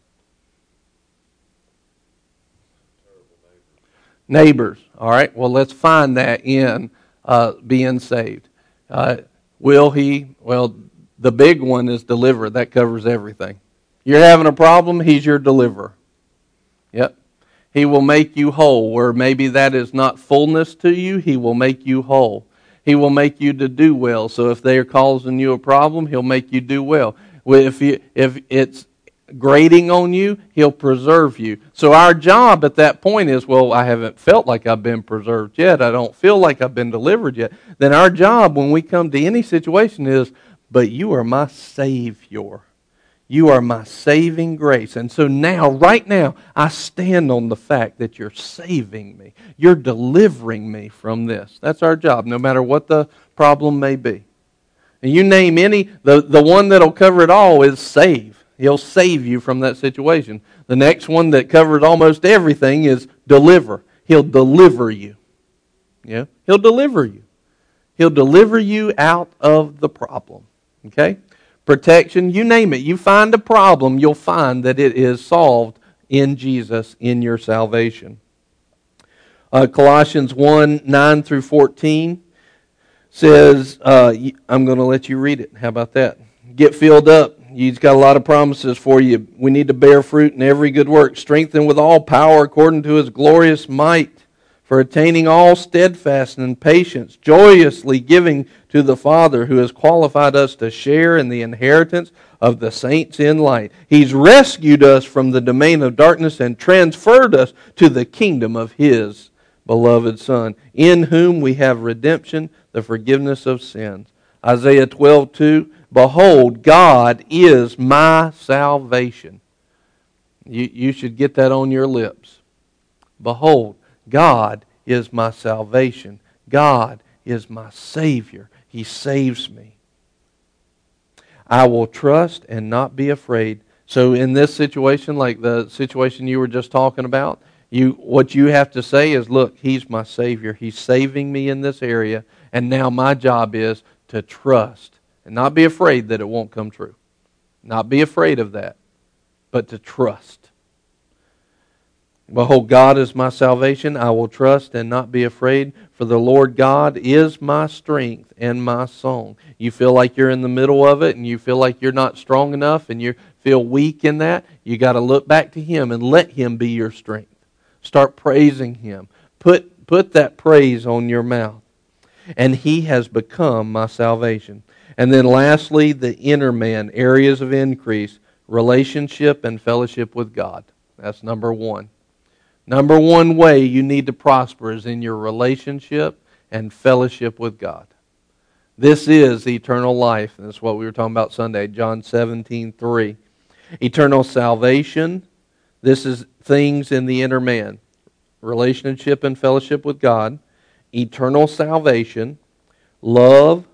Neighbors. All right. Well, let's find that in uh, being saved. Uh, will he? Well, the big one is deliver. That covers everything. You're having a problem, he's your deliverer. Yep. He will make you whole. Where maybe that is not fullness to you, he will make you whole. He will make you to do well. So if they are causing you a problem, He'll make you do well. If, you, if it's grating on you, He'll preserve you. So our job at that point is well, I haven't felt like I've been preserved yet. I don't feel like I've been delivered yet. Then our job when we come to any situation is, but you are my Savior. You are my saving grace. And so now, right now, I stand on the fact that you're saving me. You're delivering me from this. That's our job, no matter what the problem may be. And you name any, the, the one that'll cover it all is save. He'll save you from that situation. The next one that covers almost everything is deliver. He'll deliver you. Yeah? He'll deliver you. He'll deliver you out of the problem. Okay? Protection, you name it. You find a problem, you'll find that it is solved in Jesus, in your salvation. Uh, Colossians 1 9 through 14 says, uh, I'm going to let you read it. How about that? Get filled up. He's got a lot of promises for you. We need to bear fruit in every good work, strengthened with all power according to his glorious might for attaining all steadfastness and patience, joyously giving to the Father who has qualified us to share in the inheritance of the saints in light. He's rescued us from the domain of darkness and transferred us to the kingdom of His beloved Son, in whom we have redemption, the forgiveness of sins. Isaiah 12, 2, Behold, God is my salvation. You, you should get that on your lips. Behold, God is my salvation. God is my Savior. He saves me. I will trust and not be afraid. So in this situation, like the situation you were just talking about, you what you have to say is, look, he's my savior. He's saving me in this area, and now my job is to trust and not be afraid that it won't come true. Not be afraid of that, but to trust. Behold, God is my salvation. I will trust and not be afraid, for the Lord God is my strength and my song. You feel like you're in the middle of it and you feel like you're not strong enough and you feel weak in that, you got to look back to Him and let Him be your strength. Start praising Him. Put, put that praise on your mouth. And He has become my salvation. And then lastly, the inner man, areas of increase, relationship and fellowship with God. That's number one. Number one way you need to prosper is in your relationship and fellowship with God. This is eternal life. And that's what we were talking about Sunday, John 17, 3. Eternal salvation. This is things in the inner man. Relationship and fellowship with God. Eternal salvation. Love,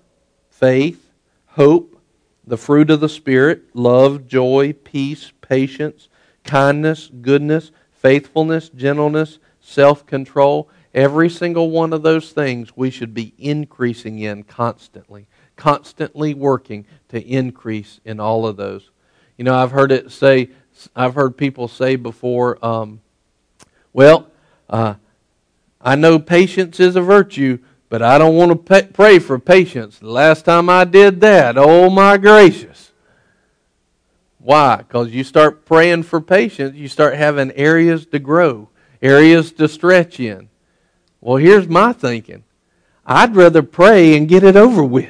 faith, hope, the fruit of the Spirit, love, joy, peace, patience, kindness, goodness, faithfulness, gentleness, self control, every single one of those things we should be increasing in constantly, constantly working to increase in all of those. You know, I've heard it say, I've heard people say before, um, well, uh, I know patience is a virtue, but I don't want to pay, pray for patience. The last time I did that, oh my gracious. Why? Because you start praying for patience, you start having areas to grow, areas to stretch in. Well, here's my thinking I'd rather pray and get it over with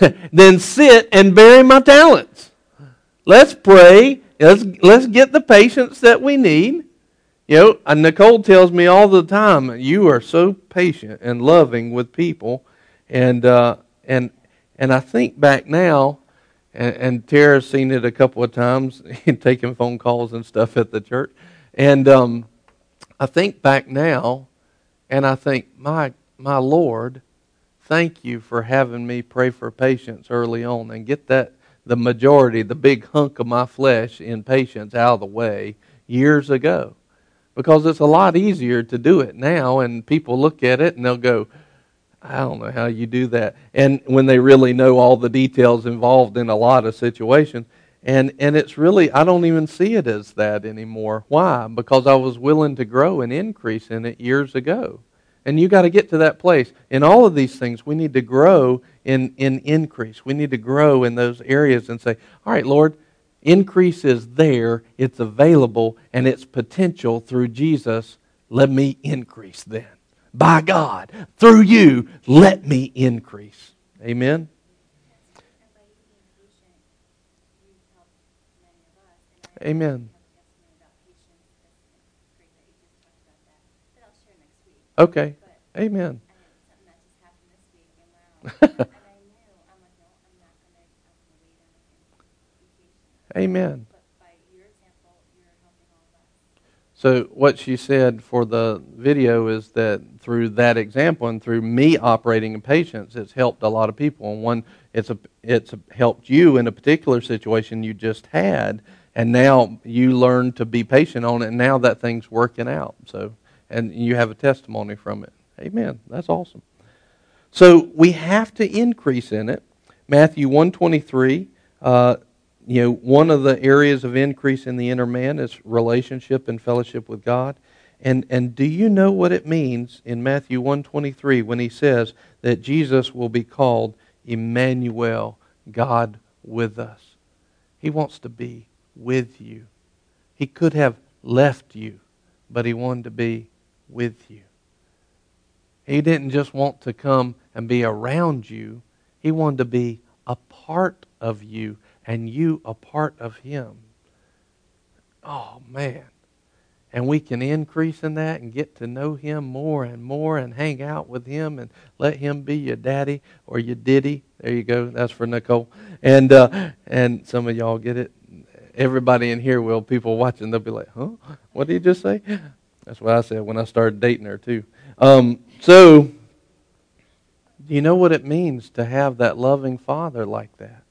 than sit and bury my talents. Let's pray. Let's, let's get the patience that we need. You know, Nicole tells me all the time, you are so patient and loving with people. And, uh, and, and I think back now, and, and Tara's seen it a couple of times, taking phone calls and stuff at the church. And um, I think back now, and I think, my, my Lord, thank you for having me pray for patience early on and get that, the majority, the big hunk of my flesh in patience out of the way years ago. Because it's a lot easier to do it now, and people look at it and they'll go, I don't know how you do that. And when they really know all the details involved in a lot of situations. And, and it's really, I don't even see it as that anymore. Why? Because I was willing to grow and increase in it years ago. And you got to get to that place. In all of these things, we need to grow in, in increase. We need to grow in those areas and say, all right, Lord, increase is there, it's available, and it's potential through Jesus. Let me increase then by God, through you, let me increase. Amen. Amen. Okay. Amen. Amen. So, what she said for the video is that through that example and through me operating in patience, it's helped a lot of people. And one, it's, a, it's helped you in a particular situation you just had, and now you learn to be patient on it, and now that thing's working out. So, and you have a testimony from it. Amen. That's awesome. So we have to increase in it. Matthew 123, uh, you know, one of the areas of increase in the inner man is relationship and fellowship with God. And, and do you know what it means in Matthew 123 when he says that Jesus will be called Emmanuel, God with us? He wants to be with you. He could have left you, but he wanted to be with you. He didn't just want to come and be around you, he wanted to be a part of you and you a part of Him. Oh, man. And we can increase in that and get to know Him more and more and hang out with Him and let Him be your daddy or your diddy. There you go. That's for Nicole. And, uh, and some of y'all get it. Everybody in here will. People watching, they'll be like, huh? What did he just say? That's what I said when I started dating her, too. Um, so, do you know what it means to have that loving father like that?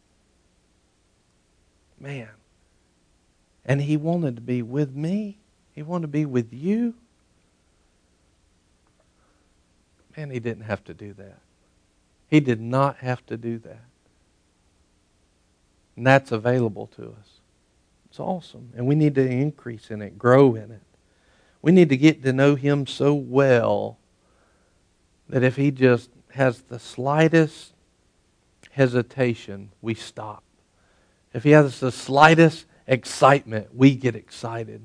Man. And he wanted to be with me. He wanted to be with you. Man, he didn't have to do that. He did not have to do that. And that's available to us. It's awesome. And we need to increase in it, grow in it. We need to get to know him so well that if he just has the slightest hesitation, we stop. If he has the slightest excitement, we get excited.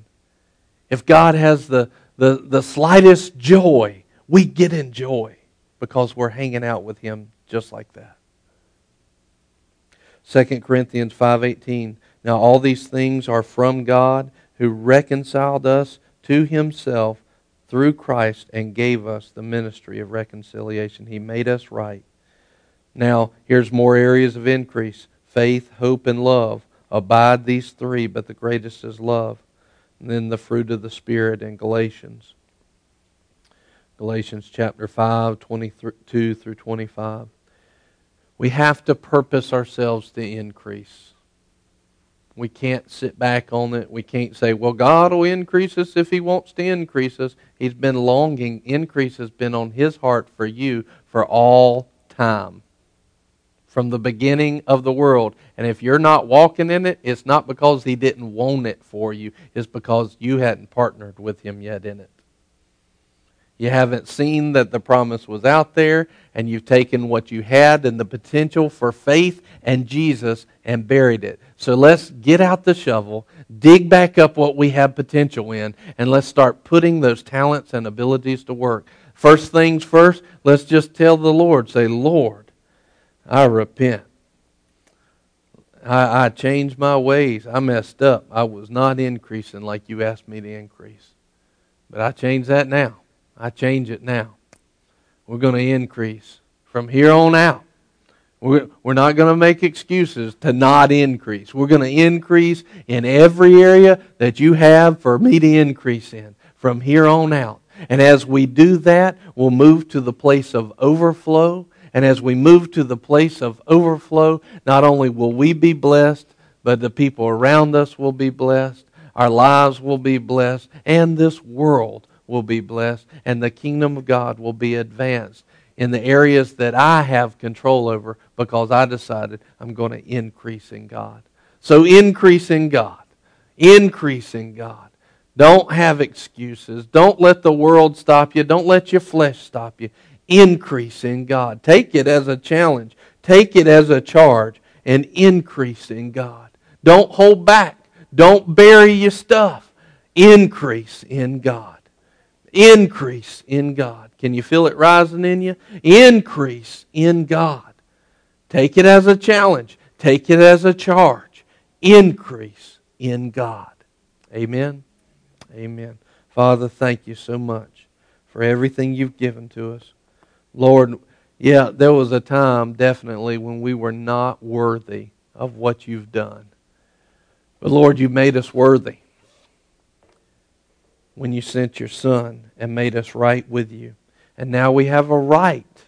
If God has the, the, the slightest joy, we get in joy because we're hanging out with him just like that. 2 Corinthians 5:18 Now all these things are from God who reconciled us to himself through Christ and gave us the ministry of reconciliation. He made us right. Now, here's more areas of increase faith, hope, and love. Abide these three, but the greatest is love. And then the fruit of the Spirit in Galatians. Galatians chapter 5, 22 through 25. We have to purpose ourselves to increase. We can't sit back on it. We can't say, well, God will increase us if He wants to increase us. He's been longing. Increase has been on His heart for you for all time. From the beginning of the world. And if you're not walking in it, it's not because He didn't want it for you, it's because you hadn't partnered with Him yet in it. You haven't seen that the promise was out there, and you've taken what you had and the potential for faith and Jesus and buried it. So let's get out the shovel, dig back up what we have potential in, and let's start putting those talents and abilities to work. First things first, let's just tell the Lord, say, Lord, I repent. I, I changed my ways. I messed up. I was not increasing like you asked me to increase. But I change that now. I change it now. We're going to increase from here on out. We're, we're not going to make excuses to not increase. We're going to increase in every area that you have for me to increase in from here on out. And as we do that, we'll move to the place of overflow. And as we move to the place of overflow, not only will we be blessed, but the people around us will be blessed, our lives will be blessed, and this world will be blessed, and the kingdom of God will be advanced in the areas that I have control over because I decided I'm going to increase in God. So increase in God. Increase in God. Don't have excuses. Don't let the world stop you. Don't let your flesh stop you. Increase in God. Take it as a challenge. Take it as a charge and increase in God. Don't hold back. Don't bury your stuff. Increase in God. Increase in God. Can you feel it rising in you? Increase in God. Take it as a challenge. Take it as a charge. Increase in God. Amen. Amen. Father, thank you so much for everything you've given to us. Lord, yeah, there was a time definitely when we were not worthy of what you've done. But Lord, you made us worthy when you sent your Son and made us right with you. And now we have a right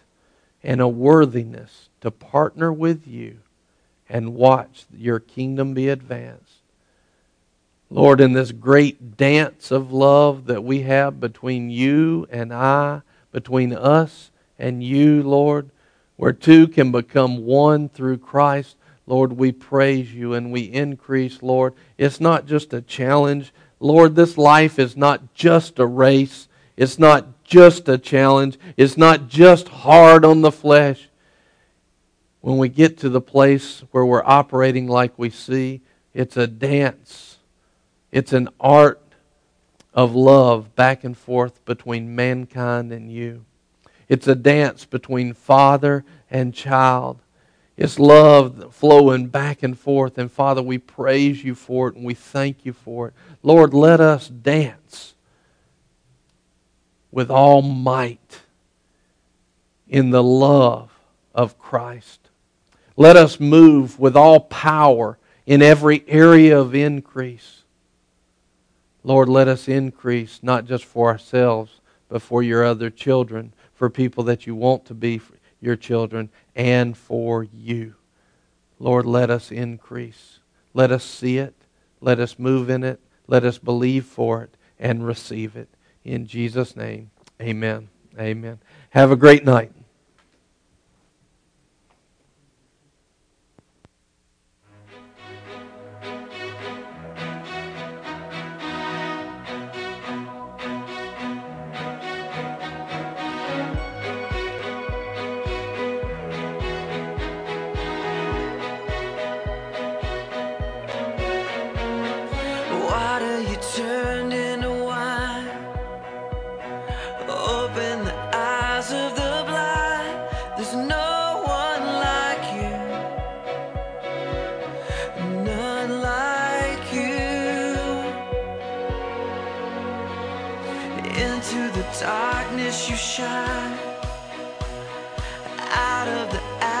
and a worthiness to partner with you and watch your kingdom be advanced. Lord, in this great dance of love that we have between you and I, between us and you, Lord, where two can become one through Christ, Lord, we praise you and we increase, Lord. It's not just a challenge Lord, this life is not just a race. It's not just a challenge. It's not just hard on the flesh. When we get to the place where we're operating like we see, it's a dance. It's an art of love back and forth between mankind and you. It's a dance between father and child. It's love flowing back and forth. And Father, we praise you for it and we thank you for it. Lord, let us dance with all might in the love of Christ. Let us move with all power in every area of increase. Lord, let us increase not just for ourselves, but for your other children, for people that you want to be your children, and for you. Lord, let us increase. Let us see it. Let us move in it. Let us believe for it and receive it. In Jesus' name, amen. Amen. Have a great night.